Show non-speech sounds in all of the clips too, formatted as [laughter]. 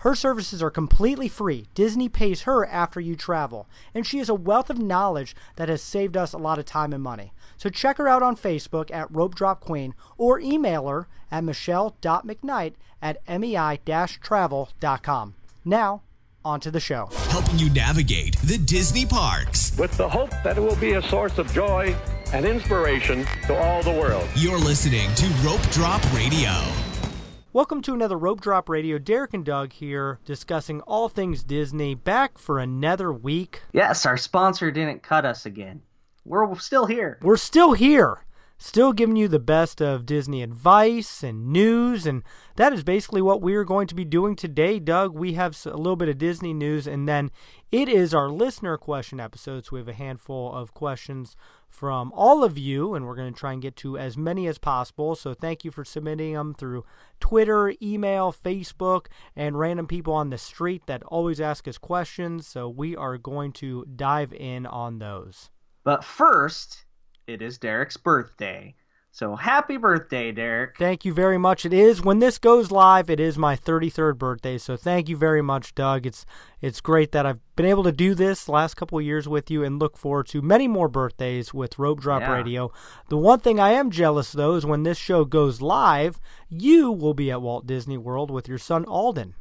Her services are completely free. Disney pays her after you travel, and she has a wealth of knowledge that has saved us a lot of time and money. So check her out on Facebook at Rope Drop Queen or email her at michelle.mcknight at mei-travel.com. Now, on to the show. helping you navigate the Disney parks. with the hope that it will be a source of joy and inspiration to all the world. You're listening to Rope Drop Radio. Welcome to another Rope Drop Radio. Derek and Doug here discussing all things Disney. Back for another week. Yes, our sponsor didn't cut us again. We're still here. We're still here, still giving you the best of Disney advice and news, and that is basically what we are going to be doing today, Doug. We have a little bit of Disney news, and then it is our listener question episode. So we have a handful of questions from all of you, and we're going to try and get to as many as possible. So thank you for submitting them through Twitter, email, Facebook, and random people on the street that always ask us questions. So we are going to dive in on those. But first, it is Derek's birthday. So happy birthday, Derek. Thank you very much. It is when this goes live. It is my 33rd birthday, so thank you very much, Doug. It's it's great that I've been able to do this last couple of years with you, and look forward to many more birthdays with Rope Drop Yeah. Radio. The one thing I am jealous though is when this show goes live, you will be at Walt Disney World with your son Alden.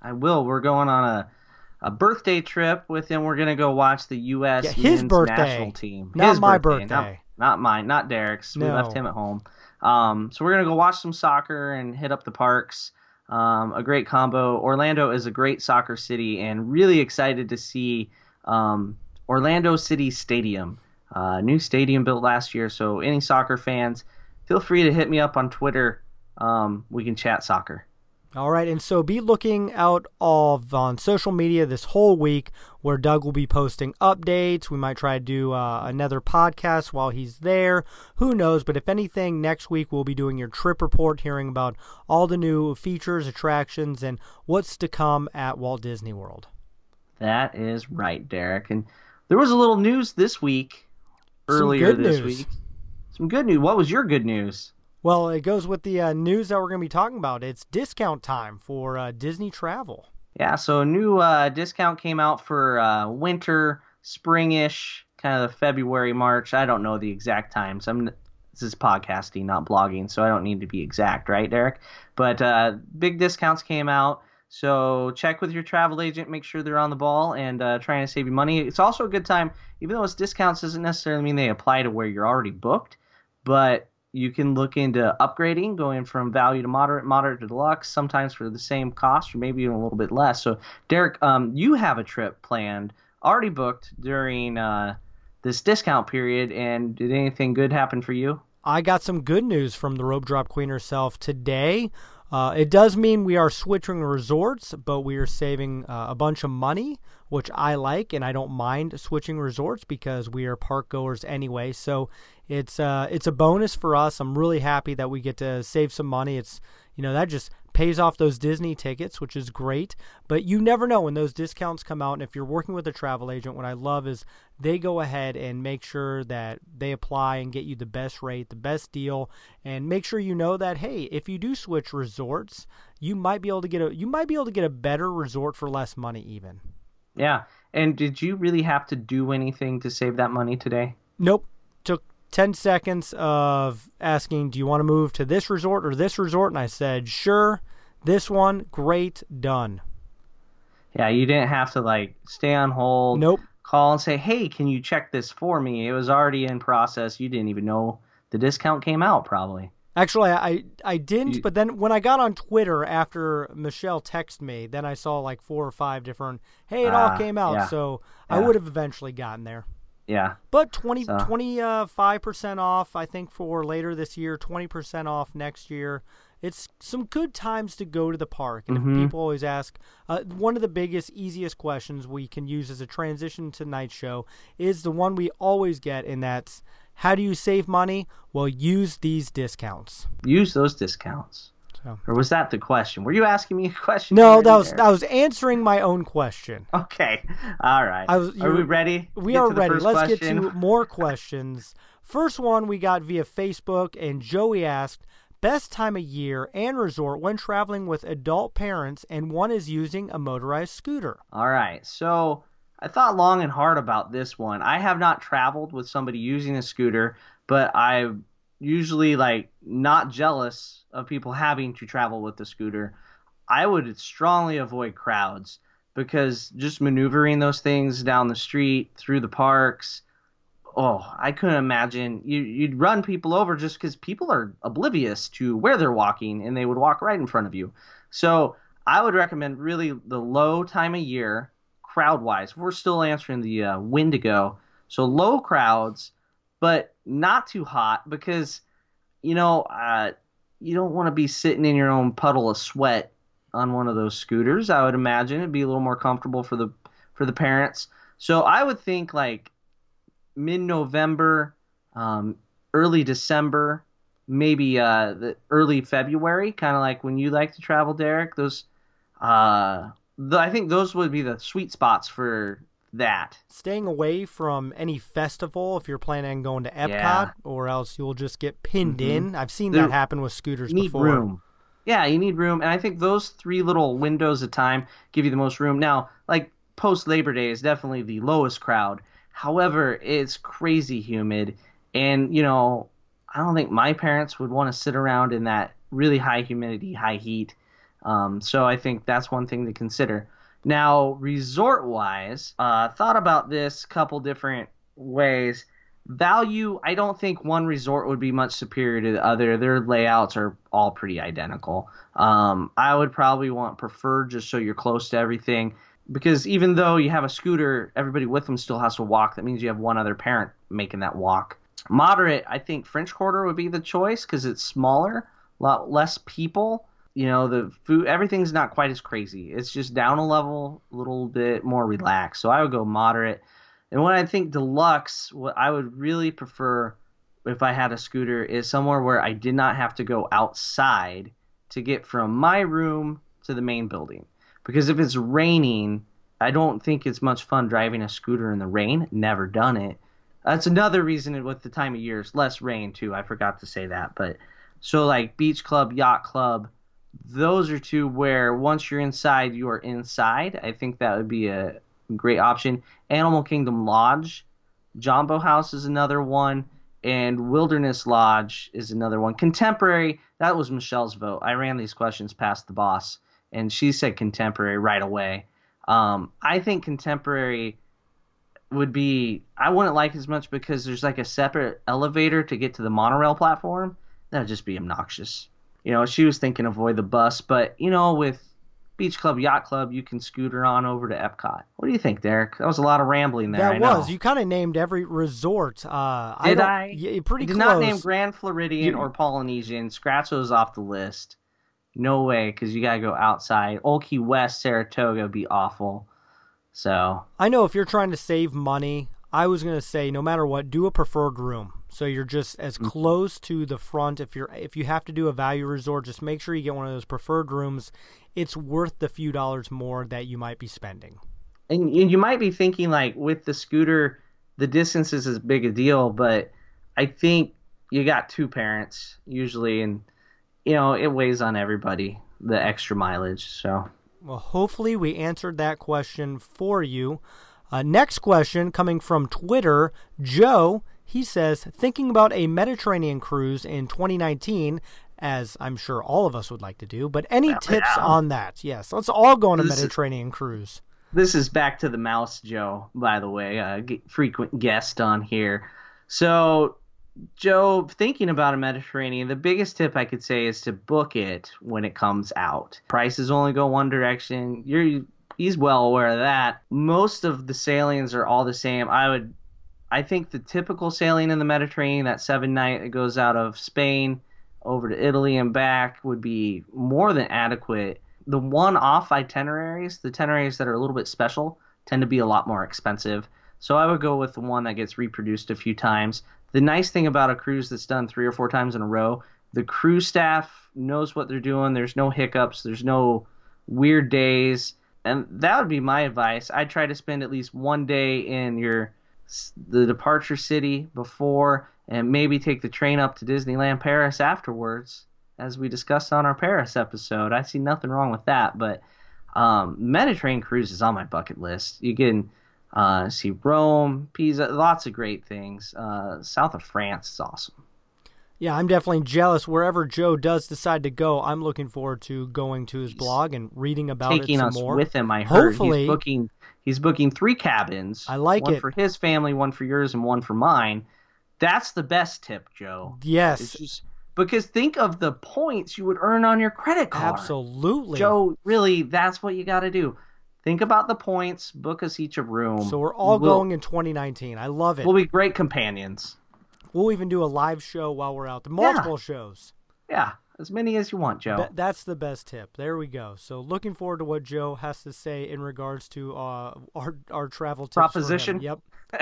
I will. We're going on a a birthday trip with him. We're gonna go watch the U.S. Yeah, his birthday, national team. not his my birthday, birthday. not mine. Not Derek's. We No. left him at home. Um, so we're gonna go watch some soccer and hit up the parks. Um, a great combo. Orlando is a great soccer city, and really excited to see um, Orlando City Stadium. Uh, new stadium built last year. So any soccer fans, feel free to hit me up on Twitter. Um, we can chat soccer. All right, and so be looking out of on social media this whole week where Doug will be posting updates. We might try to do uh, another podcast while he's there. Who knows? But if anything, next week we'll be doing your trip report, hearing about all the new features, attractions, and what's to come at Walt Disney World. That is right, Derek. And there was a little news this week, Some earlier good this news. week. Some good news. What was your good news? Well, it goes with the uh, news that we're going to be talking about. It's discount time for uh, Disney travel. Yeah, so a new uh, discount came out for uh, winter, springish, kind of the February, March. I don't know the exact times. I'm this is podcasting, not blogging, so I don't need to be exact, right, Derek? But uh, big discounts came out. So check with your travel agent, make sure they're on the ball and uh, trying to save you money. It's also a good time, even though it's discounts, doesn't necessarily mean they apply to where you're already booked, but you can look into upgrading, going from value to moderate, moderate to deluxe, sometimes for the same cost or maybe even a little bit less. So, Derek, um, you have a trip planned, already booked during uh, this discount period, and did anything good happen for you? I got some good news from the Rope Drop Queen herself today. Uh, it does mean we are switching resorts, but we are saving uh, a bunch of money, which I like, and I don't mind switching resorts because we are park goers anyway. So it's uh, it's a bonus for us. I'm really happy that we get to save some money. It's you know that just pays off those Disney tickets, which is great. But you never know when those discounts come out. And if you're working with a travel agent, what I love is they go ahead and make sure that they apply and get you the best rate, the best deal, and make sure you know that hey, if you do switch resorts, you might be able to get a you might be able to get a better resort for less money even. Yeah. And did you really have to do anything to save that money today? Nope. Took 10 seconds of asking, Do you want to move to this resort or this resort? And I said, Sure. This one, great, done. Yeah, you didn't have to like stay on hold. Nope. Call and say, "Hey, can you check this for me?" It was already in process. You didn't even know the discount came out, probably. Actually, I I didn't, You- but then when I got on Twitter after Michelle texted me, then I saw like four or five different, hey, it all Ah, came out. yeah. So I would have eventually gotten there. Yeah. But 20, So- 25% off, I think, for later this year, 20% off next year. It's some good times to go to the park. And Mhm. if people always ask, uh, one of the biggest, easiest questions we can use as a transition to night show is the one we always get, and that's how do you save money? Well, use these discounts. Use those discounts. So. Or was that the question? Were you asking me a question? No, that was there? I was answering my own question. Okay. All right. I was- are we ready? We are ready. Let's question? get to [laughs] more questions. First one we got via Facebook, and Joey asked, "Best time of year and resort when traveling with adult parents, and one is using a motorized scooter." All right. So I thought long and hard about this one. I have not traveled with somebody using a scooter, but I'm usually like not jealous of people having to travel with the scooter. I would strongly avoid crowds because just maneuvering those things down the street, through the parks, oh, I couldn't imagine you, you'd run people over just because people are oblivious to where they're walking and they would walk right in front of you. So I would recommend really the low time of year, crowd wise. We're still answering the uh, go. So low crowds, but not too hot because, you know, uh, you don't want to be sitting in your own puddle of sweat on one of those scooters. I would imagine it'd be a little more comfortable for the for the parents. So I would think like mid-November, um, early December, maybe uh, the early February, kind of like when you like to travel, Derek. Those, uh, the, I think those would be the sweet spots for that. Staying away from any festival if you're planning on going to Epcot, Yeah. or else you'll just get pinned in. I've seen There- that happen with scooters need before. room. Yeah, you need room, and I think those three little windows of time give you the most room. Now, like post Labor Day is definitely the lowest crowd. However, it's crazy humid, and you know, I don't think my parents would want to sit around in that really high humidity, high heat. Um, so I think that's one thing to consider. Now, resort wise, uh, thought about this couple different ways. Value, I don't think one resort would be much superior to the other. Their layouts are all pretty identical. Um, I would probably want preferred just so you're close to everything. Because even though you have a scooter, everybody with them still has to walk. That means you have one other parent making that walk. Moderate, I think French Quarter would be the choice because it's smaller, a lot less people. You know, the food, everything's not quite as crazy. It's just down a level, a little bit more relaxed. So I would go moderate. And when I think deluxe, what I would really prefer if I had a scooter is somewhere where I did not have to go outside to get from my room to the main building. Because if it's raining, I don't think it's much fun driving a scooter in the rain. Never done it. That's another reason with the time of year. It's less rain too. I forgot to say that. But so like beach club, yacht club, those are two where once you're inside, you are inside. I think that would be a great option. Animal Kingdom Lodge, Jambo House is another one, and Wilderness Lodge is another one. Contemporary, that was Michelle's vote. I ran these questions past the boss, and she said contemporary right away. Um, I think contemporary would be I wouldn't like as much because there's like a separate elevator to get to the monorail platform. That would just be obnoxious. You know, she was thinking avoid the bus, but you know, with Beach Club, Yacht Club, you can scooter on over to Epcot. What do you think, Derek? That was a lot of rambling there. That I know. was you kind of named every resort. Uh, Did don't- I? Yeah, pretty I did close. not name Grand Floridian You- or Polynesian. Scratch those off the list. No way, because you gotta go outside. Old Key West, Saratoga would be awful. So I know if you're trying to save money, I was gonna say no matter what, do a preferred room. So you're just as Mm. close to the front. If you're if you have to do a value resort, just make sure you get one of those preferred rooms. It's worth the few dollars more that you might be spending. and you, you might be thinking like with the scooter the distance is as big a deal but i think you got two parents usually and you know it weighs on everybody the extra mileage so Well, hopefully we answered that question for you. Uh, next question coming from Twitter, Joe. He says, thinking about a Mediterranean cruise in 2019, as I'm sure all of us would like to do, but any tips yeah. on that? Yes, let's all go on a This is- Mediterranean cruise. this is back to the mouse joe by the way a g- frequent guest on here so joe thinking about a mediterranean the biggest tip i could say is to book it when it comes out prices only go one direction you're he's well aware of that most of the sailings are all the same i would i think the typical sailing in the mediterranean that seven night that goes out of spain over to italy and back would be more than adequate the one-off itineraries, the itineraries that are a little bit special, tend to be a lot more expensive. So I would go with the one that gets reproduced a few times. The nice thing about a cruise that's done three or four times in a row The crew staff knows what they're doing. There's no hiccups. There's no weird days. And that would be my advice. I'd try to spend at least one day in your the departure city before and maybe take the train up to Disneyland Paris afterwards as we discussed on our Paris episode. I see nothing wrong with that, but um, Mediterranean cruise is on my bucket list. You can uh, see Rome, Pisa, lots of great things. Uh, south of France is awesome. Yeah, I'm definitely jealous. Wherever Joe does decide to go, I'm looking forward to going to his blog and reading about Taking it some us more. with him, I heard. Hopefully- he's booking. He's booking three cabins. I like one it. for his family, one for yours, and one for mine. That's the best tip, Joe. Yes, just because think of the points you would earn on your credit card. absolutely. Joe, really, that's what you got to do. Think about the points. Book us each a room. so we're all We'll- going in 2019. I love it. We'll be great companions. We'll even do a live show while we're out. Multiple shows. Yeah, as many as you want, Joe. Th- that's the best tip. There we go. So looking forward to what Joe has to say in regards to uh, our our travel tips. Proposition? Yep. [laughs]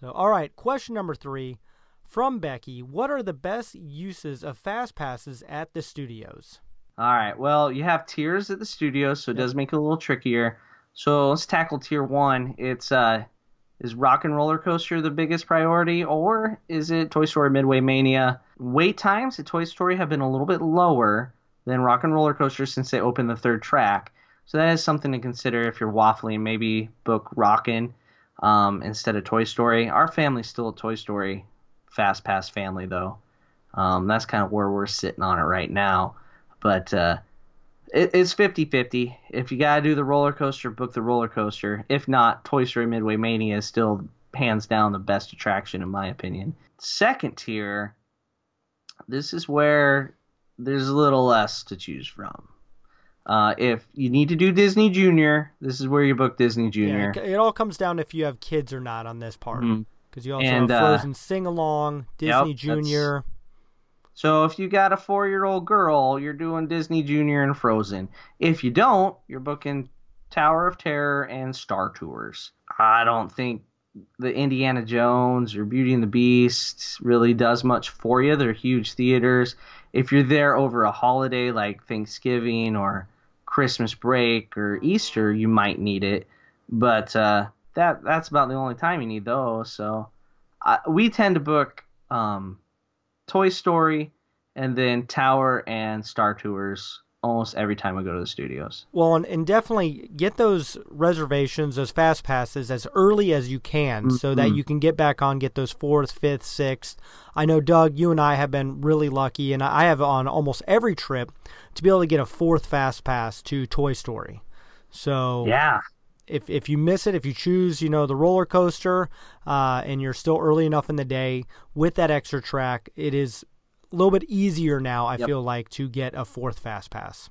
So all right, question number three from Becky: What are the best uses of fast passes at the studios? All right. Well, you have tiers at the studios, so it does make it a little trickier. So let's tackle tier one. It's uh, is Rock and Roller Coaster the biggest priority, or is it Toy Story Midway Mania? Wait times at Toy Story have been a little bit lower than Rock and Roller Coaster since they opened the third track. So that is something to consider if you're waffling. Maybe book Rockin' um, instead of Toy Story. Our family's still a Toy Story Fast Pass family, though. Um, that's kind of where we're sitting on it right now. But uh, it, it's 50 50. If you got to do the roller coaster, book the roller coaster. If not, Toy Story Midway Mania is still hands down the best attraction, in my opinion. Second tier, this is where there's a little less to choose from. Uh, if you need to do Disney Junior, this is where you book Disney Junior. it, it all comes down if you have kids or not on this part. Because you also And, have uh, Frozen Sing Along, Disney Yep, Junior. So if you got a four year old girl, you're doing Disney Junior and Frozen. If you don't, you're booking Tower of Terror and Star Tours. I don't think the Indiana Jones or Beauty and the Beast really does much for you. They're huge theaters. If you're there over a holiday like Thanksgiving or Christmas break or Easter, you might need it. But uh, that that's about the only time you need those. So I, we tend to book um, Toy Story and then Tower and Star Tours almost every time we go to the studios. Well, and, and definitely get those reservations, those fast passes, as early as you can, so that Mhm. you can get back on, get those fourth, fifth, sixth. I know, Doug, you and I have been really lucky, and I have on almost every trip to be able to get a fourth fast pass to Toy Story. So Yeah. If if you miss it, if you choose, you know, the roller coaster, uh, and you're still early enough in the day with that extra track, it is a little bit easier now. I Yep. feel like to get a fourth fast pass.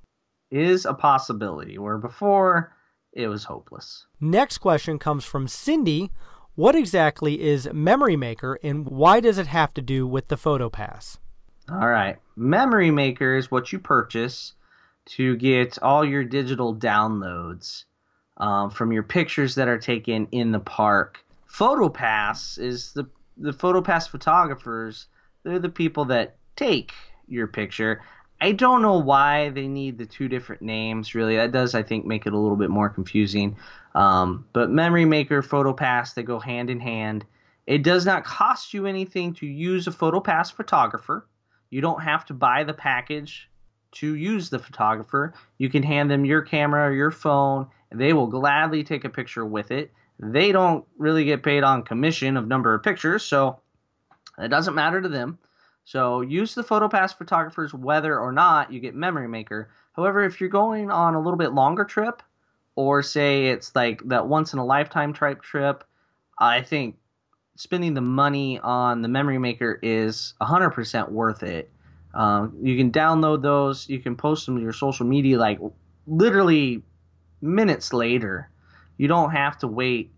Is a possibility where before it was hopeless. Next question comes from Cindy. What exactly is Memory Maker and why does it have to do with the Photo Pass? All right. Memory Maker is what you purchase to get all your digital downloads um, from your pictures that are taken in the park. PhotoPass is the the PhotoPass photographers. They're the people that take your picture. I don't know why they need the two different names. Really, that does I think make it a little bit more confusing. Um, but Memory Maker, PhotoPass, they go hand in hand. It does not cost you anything to use a PhotoPass photographer. You don't have to buy the package to use the photographer. You can hand them your camera or your phone, they will gladly take a picture with it. They don't really get paid on commission of number of pictures, so it doesn't matter to them. So use the PhotoPass photographers whether or not you get Memory Maker. However, if you're going on a little bit longer trip, or say it's like that once in a lifetime type trip, I think spending the money on the Memory Maker is 100% worth it. Um, you can download those, you can post them to your social media like literally minutes later. You don't have to wait,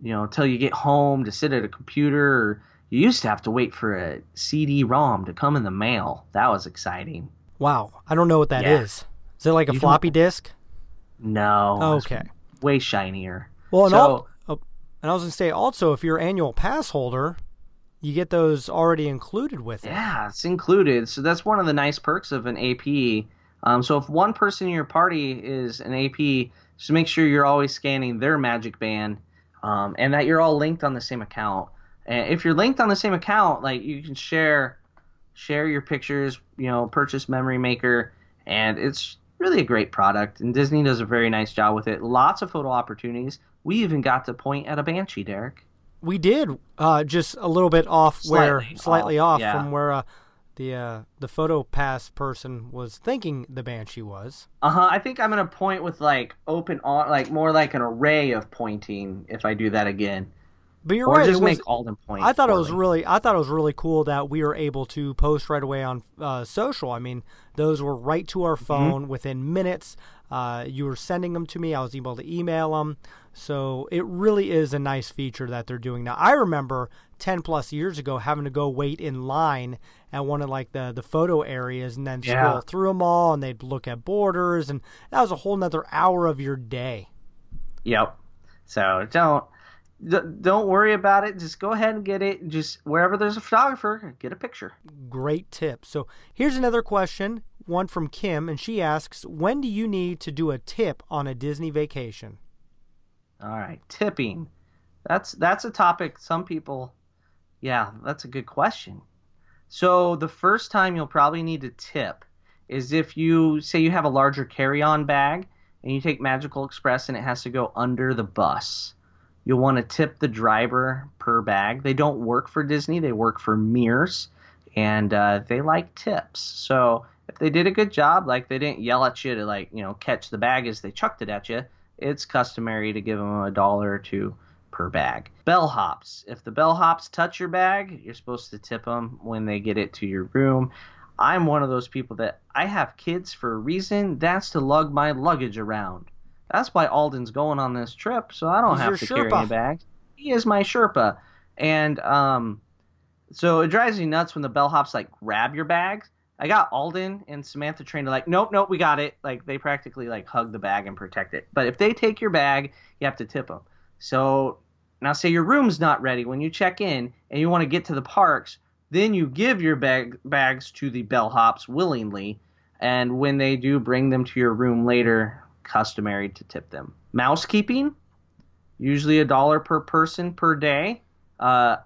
you know, until you get home to sit at a computer. Or you used to have to wait for a CD-ROM to come in the mail. That was exciting. Wow, I don't know what that is. Yeah. Is it like a You don't- floppy disk? No. Oh, it's Okay. Way shinier. Well, and, So- oh, and I was going to say also, if you're an annual pass holder, You get those already included with it. Yeah, it's included. So that's one of the nice perks of an AP. Um, so if one person in your party is an AP, just make sure you're always scanning their Magic Band, um, and that you're all linked on the same account. And if you're linked on the same account, like you can share share your pictures, you know, purchase Memory Maker, and it's really a great product. And Disney does a very nice job with it. Lots of photo opportunities. We even got to point at a Banshee, Derek. We did uh, just a little bit off where Slightly slightly off, off, yeah. from where uh, the uh, the photo pass person was thinking the banshee was. Uh huh. I think I'm gonna point with like open on, like more like an array of pointing if I do that again, But you're or right. just was, make Alden point. I thought it was really I thought it was really cool that we were able to post right away on uh, social. I mean, those were right to Mm-hmm. our phone within minutes. Uh, you were sending them to me. I was able to email them. So it really is a nice feature that they're doing now. I remember 10 plus years ago having to go wait in line at one of like the, the photo areas and then Yeah. scroll through them all and they'd look at borders and that was a whole nother hour of your day. Yep. So don't don't worry about it. Just go ahead and get it. Just wherever there's a photographer, get a picture. Great tip. So here's another question, one from Kim, and she asks, "When do you need to do a tip on a Disney vacation?" All right, tipping. That's that's a topic some people. Yeah, that's a good question. So the first time you'll probably need to tip is if you say you have a larger carry-on bag and you take Magical Express and it has to go under the bus. You'll want to tip the driver per bag. They don't work for Disney; they work for Mears, and uh, they like tips. So if they did a good job, like they didn't yell at you to like you know catch the bag as they chucked it at you, it's customary to give them a dollar or two per bag. Bellhops. If the bellhops touch your bag, you're supposed to tip them when they get it to your room. I'm one of those people that I have kids for a reason. That's to lug my luggage around. That's why Alden's going on this trip, so I don't He's have to carry Sherpa. any bags. He is my Sherpa. And um so it drives me nuts when the bellhops like grab your bags. I got Alden and Samantha trained to like, nope, nope, we got it. Like they practically like hug the bag and protect it. But if they take your bag, you have to tip them. So now say your room's not ready when you check in and you want to get to the parks, then you give your bag bags to the bellhops willingly, and when they do bring them to your room later, customary to tip them. Mousekeeping, usually a dollar per person per day. Uh,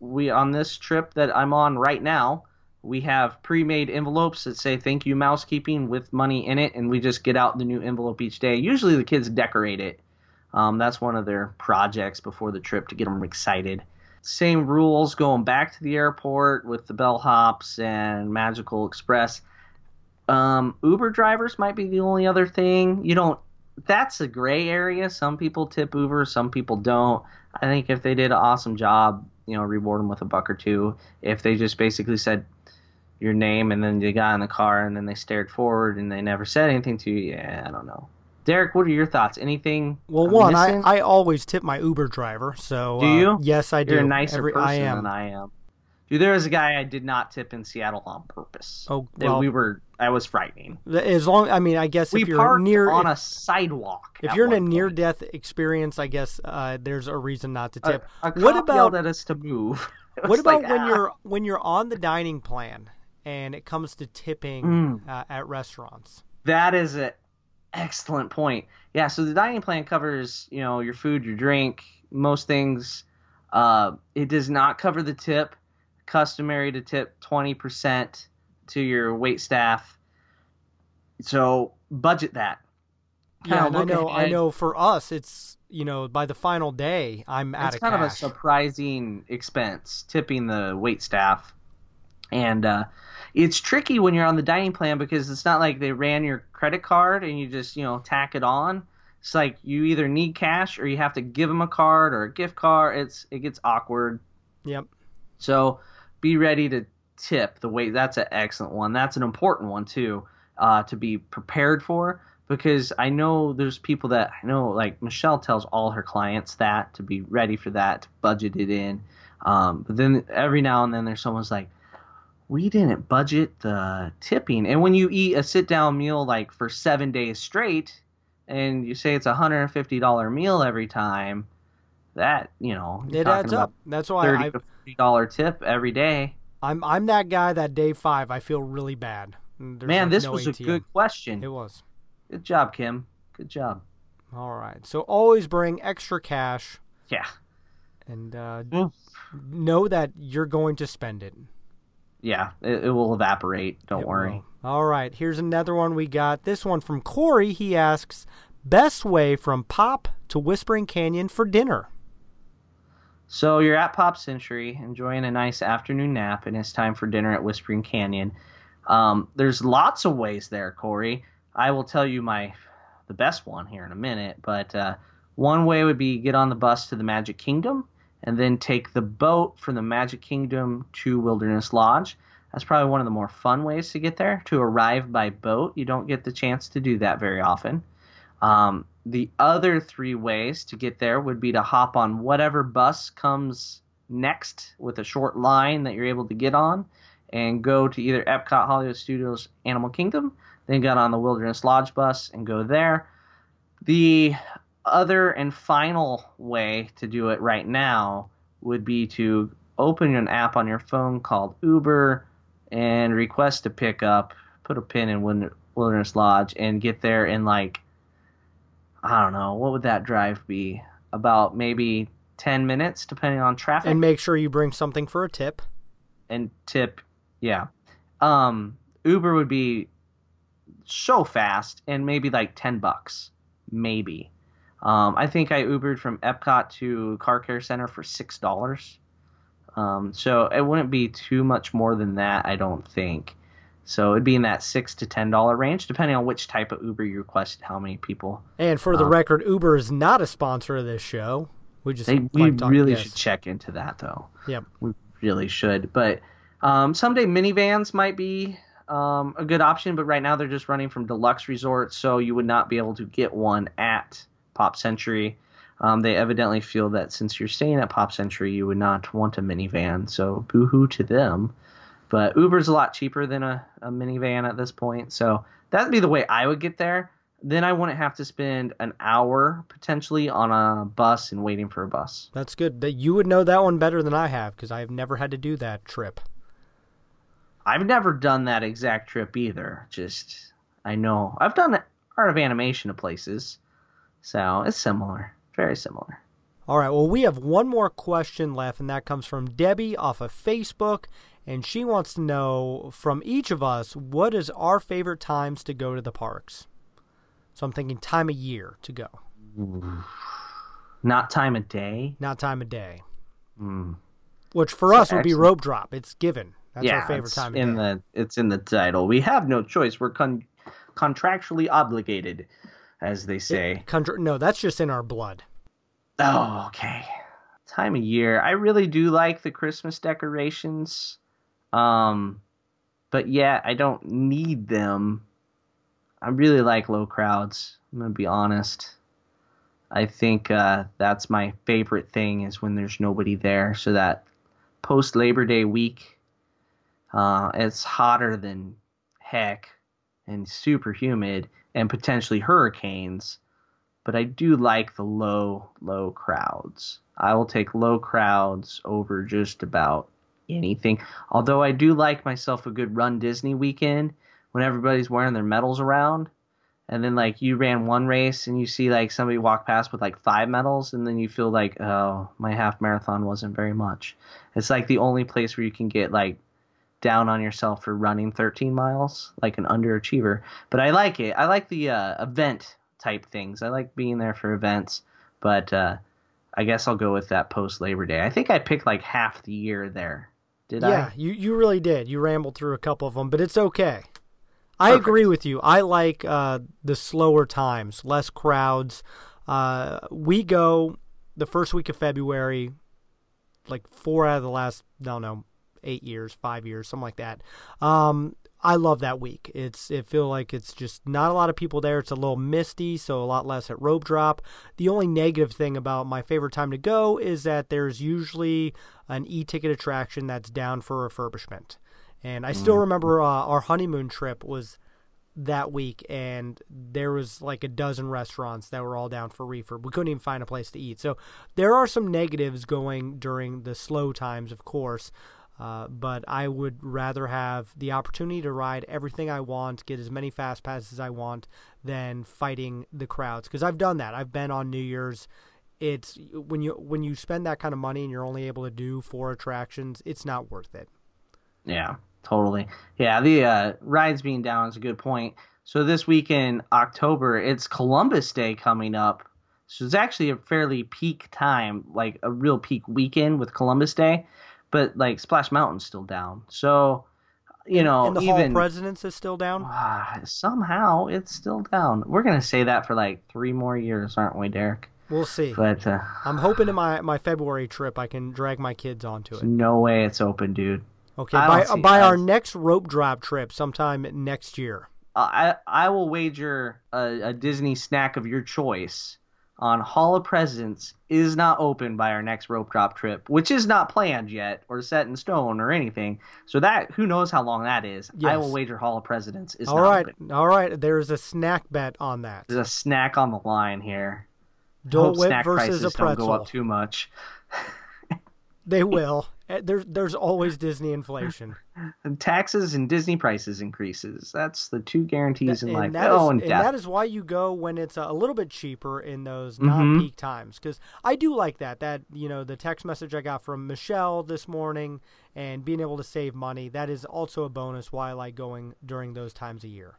we on this trip that I'm on right now, we have pre-made envelopes that say "Thank you, mousekeeping" with money in it, and we just get out the new envelope each day. Usually, the kids decorate it. Um, that's one of their projects before the trip to get them excited. Same rules going back to the airport with the bellhops and Magical Express. Um, Uber drivers might be the only other thing. You don't. That's a gray area. Some people tip Uber, some people don't. I think if they did an awesome job, you know, reward them with a buck or two. If they just basically said your name and then they got in the car and then they stared forward and they never said anything to you, yeah, I don't know. Derek, what are your thoughts? Anything? Well, I'm one, I, missing? I always tip my Uber driver. So Do uh, you? yes, I do. You're a nicer Every- person I am. than I am. Dude, there was a guy I did not tip in Seattle on purpose. Oh, well- we were. I was frightening. As long, I mean, I guess We if you're near, on if, a sidewalk. if you're in a point. near-death experience, I guess uh, there's a reason not to tip. a what cop about yelled at us to move. [laughs] What about like, when ah. you're when you're on the dining plan and it comes to tipping Mm. uh, at restaurants? That is an excellent point. Yeah, so the dining plan covers, you know, your food, your drink, most things. Uh, it does not cover the tip. Customary to tip twenty percent to your wait staff. So budget that. Yeah, and I look know. I know. For us, it's you know by the final day, I'm out it's of kind of a surprising expense tipping the wait staff and uh, it's tricky when you're on the dining plan because it's not like they ran your credit card and you just you know tack it on. It's like you either need cash or you have to give them a card or a gift card. It's it gets awkward. Yep. so be ready to tip the wait. That's an excellent one. That's an important one too uh, to be prepared for because I know there's people that I know like Michelle tells all her clients that to be ready for that to budget it in. Um, but then every now and then there's someone's like we didn't budget the tipping and when you eat a sit down meal like for seven days straight and you say it's a hundred and fifty dollar meal every time that you know It adds up. That's why 30 I to dollar tip every day. I'm I'm that guy that day five I feel really bad. There's Man, like this no was a good question. It was. Good job, Kim. Good job. All right. So always bring extra cash Yeah. and uh, Mm. know that you're going to spend it. Yeah. It, it will evaporate. Don't It worry. will. All right. Here's another one we got. This one from Corey. He asks, best way from Pop to Whispering Canyon for dinner. So you're at Pop Century, enjoying a nice afternoon nap, and it's time for dinner at Whispering Canyon. Um, there's lots of ways there, Corey. I will tell you my the best one here in a minute, but uh, one way would be get on the bus to the Magic Kingdom and then take the boat from the Magic Kingdom to Wilderness Lodge. That's probably one of the more fun ways to get there. To arrive by boat, you don't get the chance to do that very often. Um, the other three ways to get there would be to hop on whatever bus comes next with a short line that you're able to get on and go to either Epcot Hollywood Studios Animal Kingdom, then get on the Wilderness Lodge bus and go there. The other and final way to do it right now would be to open an app on your phone called Uber and request a pickup, put a pin in Wilderness Lodge, and get there in like I don't know, what would that drive be? About maybe 10 minutes, depending on traffic. And make sure you bring something for a tip. and tip, yeah. Um, Uber would be so fast and maybe like 10 bucks, maybe. Um, I think I Ubered from Epcot to Car Care Center for $6. Um, so it wouldn't be too much more than that, I don't think. So it'd be in that six to ten dollar range, depending on which type of Uber you request, how many people. And for the Uh, record, Uber is not a sponsor of this show. We just They, we really should check into that, though. Yep. We really should. But um, someday minivans might be um, a good option, but right now they're just running from deluxe resorts, so you would not be able to get one at Pop Century. Um, they evidently feel that since you're staying at Pop Century, you would not want a minivan, so boohoo to them. But Uber's a lot cheaper than a, a minivan at this point, so that'd be the way I would get there. Then I wouldn't have to spend an hour potentially on a bus and waiting for a bus. That's good. That you would know that one better than I have because I have never had to do that trip. I've never done that exact trip either. Just I know I've done art of animation to places, so it's similar, very similar. All right. Well, we have one more question left, and that comes from Debbie off of Facebook, and she wants to know from each of us what is our favorite times to go to the parks. So I'm thinking time of year to go, Not time of day. not time of day. Hmm. Which for us would be rope drop. It's given. That's yeah, our favorite time of in day. the it's in the title. We have no choice. We're con- contractually obligated, as they say. Contra- no, that's just in our blood. Oh, okay. Time of year. I really do like the Christmas decorations. Um but yeah, I don't need them. I really like low crowds. I'm going to be honest. I think uh, that's my favorite thing is when there's nobody there so that post Labor Day week uh, it's hotter than heck and super humid and potentially hurricanes but I do like the low, low crowds. I will take low crowds over just about anything. Although I do like myself a good Run Disney weekend when everybody's wearing their medals around. And then, like, you ran one race and you see, like, somebody walk past with, like, five medals, and then you feel like, oh, my half marathon wasn't very much. It's like the only place where you can get, like, down on yourself for running 13 miles, like an underachiever. But I like it. I like the uh, event type things. I like being there for events, but uh, I guess I'll go with that post Labor Day. I think I picked like half the year there. Did yeah, I? you you really did. You rambled through a couple of them, but it's okay. I Perfect. agree with you. I like uh, the slower times, less crowds. Uh, we go the first week of February, like four out of the last, I don't know, eight years, five years, something like that. Um, I love that week. It's it feel like it's just not a lot of people there. It's a little misty, so a lot less at rope drop. The only negative thing about my favorite time to go is that there's usually an e-ticket attraction that's down for refurbishment. And I still remember uh, our honeymoon trip was that week, and there was like a dozen restaurants that were all down for refurb. We couldn't even find a place to eat. So there are some negatives going during the slow times, of course. Uh, but I would rather have the opportunity to ride everything I want, get as many fast passes as I want, than fighting the crowds. Because I've done that. I've been on New Year's. It's when you when you spend that kind of money and you're only able to do four attractions, it's not worth it. Yeah, totally. Yeah, the uh, rides being down is a good point. So this week in October, it's Columbus Day coming up. So it's actually a fairly peak time, like a real peak weekend with Columbus Day but like Splash Mountain's still down. So, you know, and the even Hall of Presidents is still down. uh, somehow it's still down. We're gonna say that for like three more years, aren't we, Derek? We'll see. But uh, I'm hoping in my my February trip I can drag my kids onto it. no way it's open, dude. Okay, I by by our next rope drop trip sometime next year. I I will wager a, a Disney snack of your choice on Hall of Presidents is not open by our next rope drop trip, which is not planned yet or set in stone or anything. So that who knows how long that is. I Yes. will wager Hall of Presidents is All not right, open. all right. There's a snack bet on that. There's a snack on the line here. Dole Whip snack versus prices a don't go up too much. [laughs] They will. Eh, There's there's always Disney inflation. And taxes and Disney prices increases. That's the two guarantees in life. and that oh, is- and that is why you go when it's a little bit cheaper in those Mm-hmm. non-peak times. Because I do like that. That you know the text message I got from Michelle this morning and being able to save money. That is also a bonus. Why I like going during those times of year.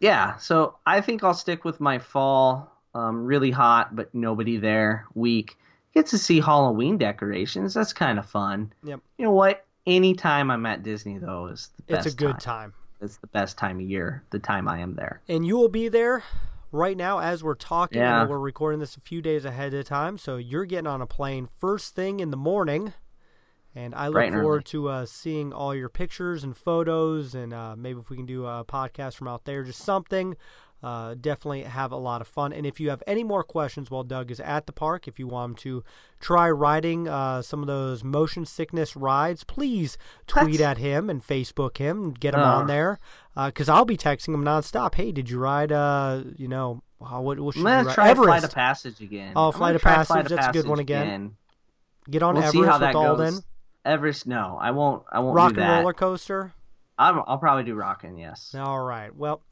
yeah, so I think I'll stick with my fall, um, really hot but nobody there week. Get to see Halloween decorations. That's kind of fun. Yep. You know what? Anytime I'm at Disney though is the best It's a good time. time. It's the best time of year. The time I am there. And you will be there right now as we're talking. Yeah. we're recording this a few days ahead of time, so you're getting on a plane first thing in the morning. And I look early. forward to uh, seeing all your pictures and photos, and uh, maybe if we can do a podcast from out there, just something. Uh, definitely have a lot of fun. And if you have any more questions while Doug is at the park, if you want him to try riding uh, some of those motion sickness rides, please tweet [laughs] at him and Facebook him and get him Oh. on there. Because I'll be texting him nonstop. Hey, did you ride? Uh, you know, how, what, what should I'm gonna ride? try Everest. Flight of Passage again. Oh, Flight of Passage, Flight that's a good one Passage again. Get on We'll Everest see how with that Alden. goes. Everest, no, I won't. I won't Rock do and roller coaster. I'm, I'll probably do rockin'. Yes. All right. Well,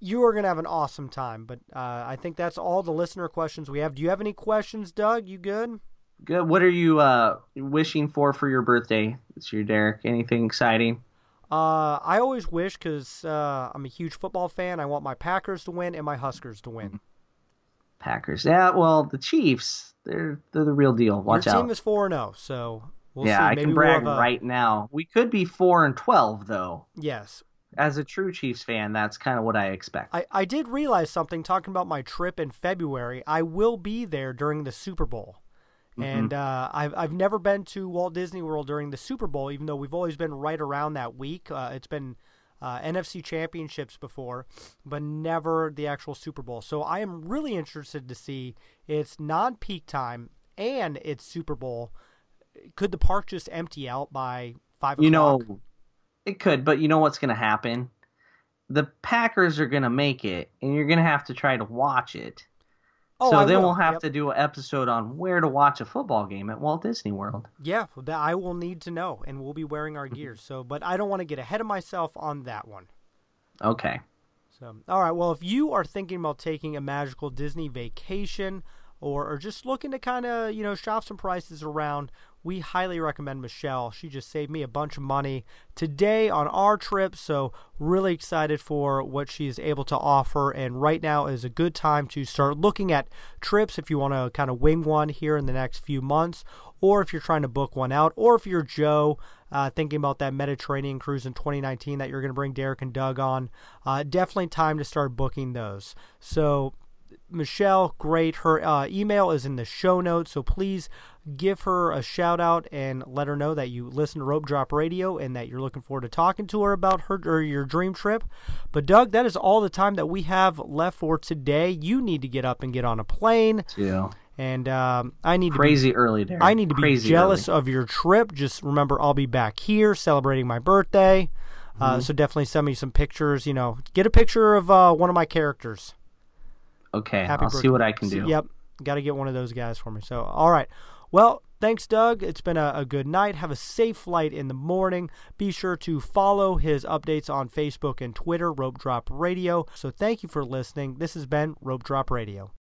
you are gonna have an awesome time. But uh, I think that's all the listener questions we have. Do you have any questions, Doug? You good? Good. What are you uh, wishing for for your birthday this year, Derek? Anything exciting? Uh, I always wish because uh, I'm a huge football fan. I want my Packers to win and my Huskers to win. [laughs] Packers. Yeah. Well, the Chiefs. They're they're the real deal. Watch Your out. team is four and zero, so we'll yeah, see. I Maybe can we'll brag a- right now. We could be four and twelve though. Yes, As a true Chiefs fan, that's kind of what I expect. I, I did realize something talking about my trip in February. I will be there during the Super Bowl. Mm-hmm. And uh, I've, I've never been to Walt Disney World during the Super Bowl, even though we've always been right around that week. Uh, it's been uh, NFC championships before, but never the actual Super Bowl. So I am really interested to see it's non peak time and it's Super Bowl. Could the park just empty out by 5 you o'clock? know, it could, but you know what's going to happen? The Packers are going to make it, and you're going to have to try to watch it. Oh, so I then will. we'll have Yep. to do an episode on where to watch a football game at Walt Disney World. Yeah, that I will need to know, and we'll be wearing our mm-hmm. gear. So, but I don't want to get ahead of myself on that one. Okay. So, all right. Well, if you are thinking about taking a magical Disney vacation, or, or just looking to kind of you know shop some prices around, we highly recommend Michelle. She just saved me a bunch of money today on our trip, so really excited for what she is able to offer. And right now is a good time to start looking at trips if you want to kind of wing one here in the next few months, or if you're trying to book one out, or if you're Joe uh, thinking about that Mediterranean cruise in 2019 that you're going to bring Derek and Doug on. Uh, definitely time to start booking those. So Michelle, great. Her uh, email is in the show notes, so please give her a shout out and let her know that you listen to Rope Drop Radio and that you're looking forward to talking to her about her or your dream trip. But Doug, that is all the time that we have left for today. You need to get up and get on a plane, Too. and um, I need to be Crazy early there. I need to be Crazy jealous early. of your trip. Just remember, I'll be back here celebrating my birthday. Uh, so definitely send me some pictures. You know, get a picture of uh, one of my characters. Okay, Happy I'll see what I can do. Yep, got to get one of those guys for me. So, all right. Well, thanks, Doug. It's been a, a good night. Have a safe flight in the morning. Be sure to follow his updates on Facebook and Twitter, Rope Drop Radio. So, thank you for listening. This has been Rope Drop Radio.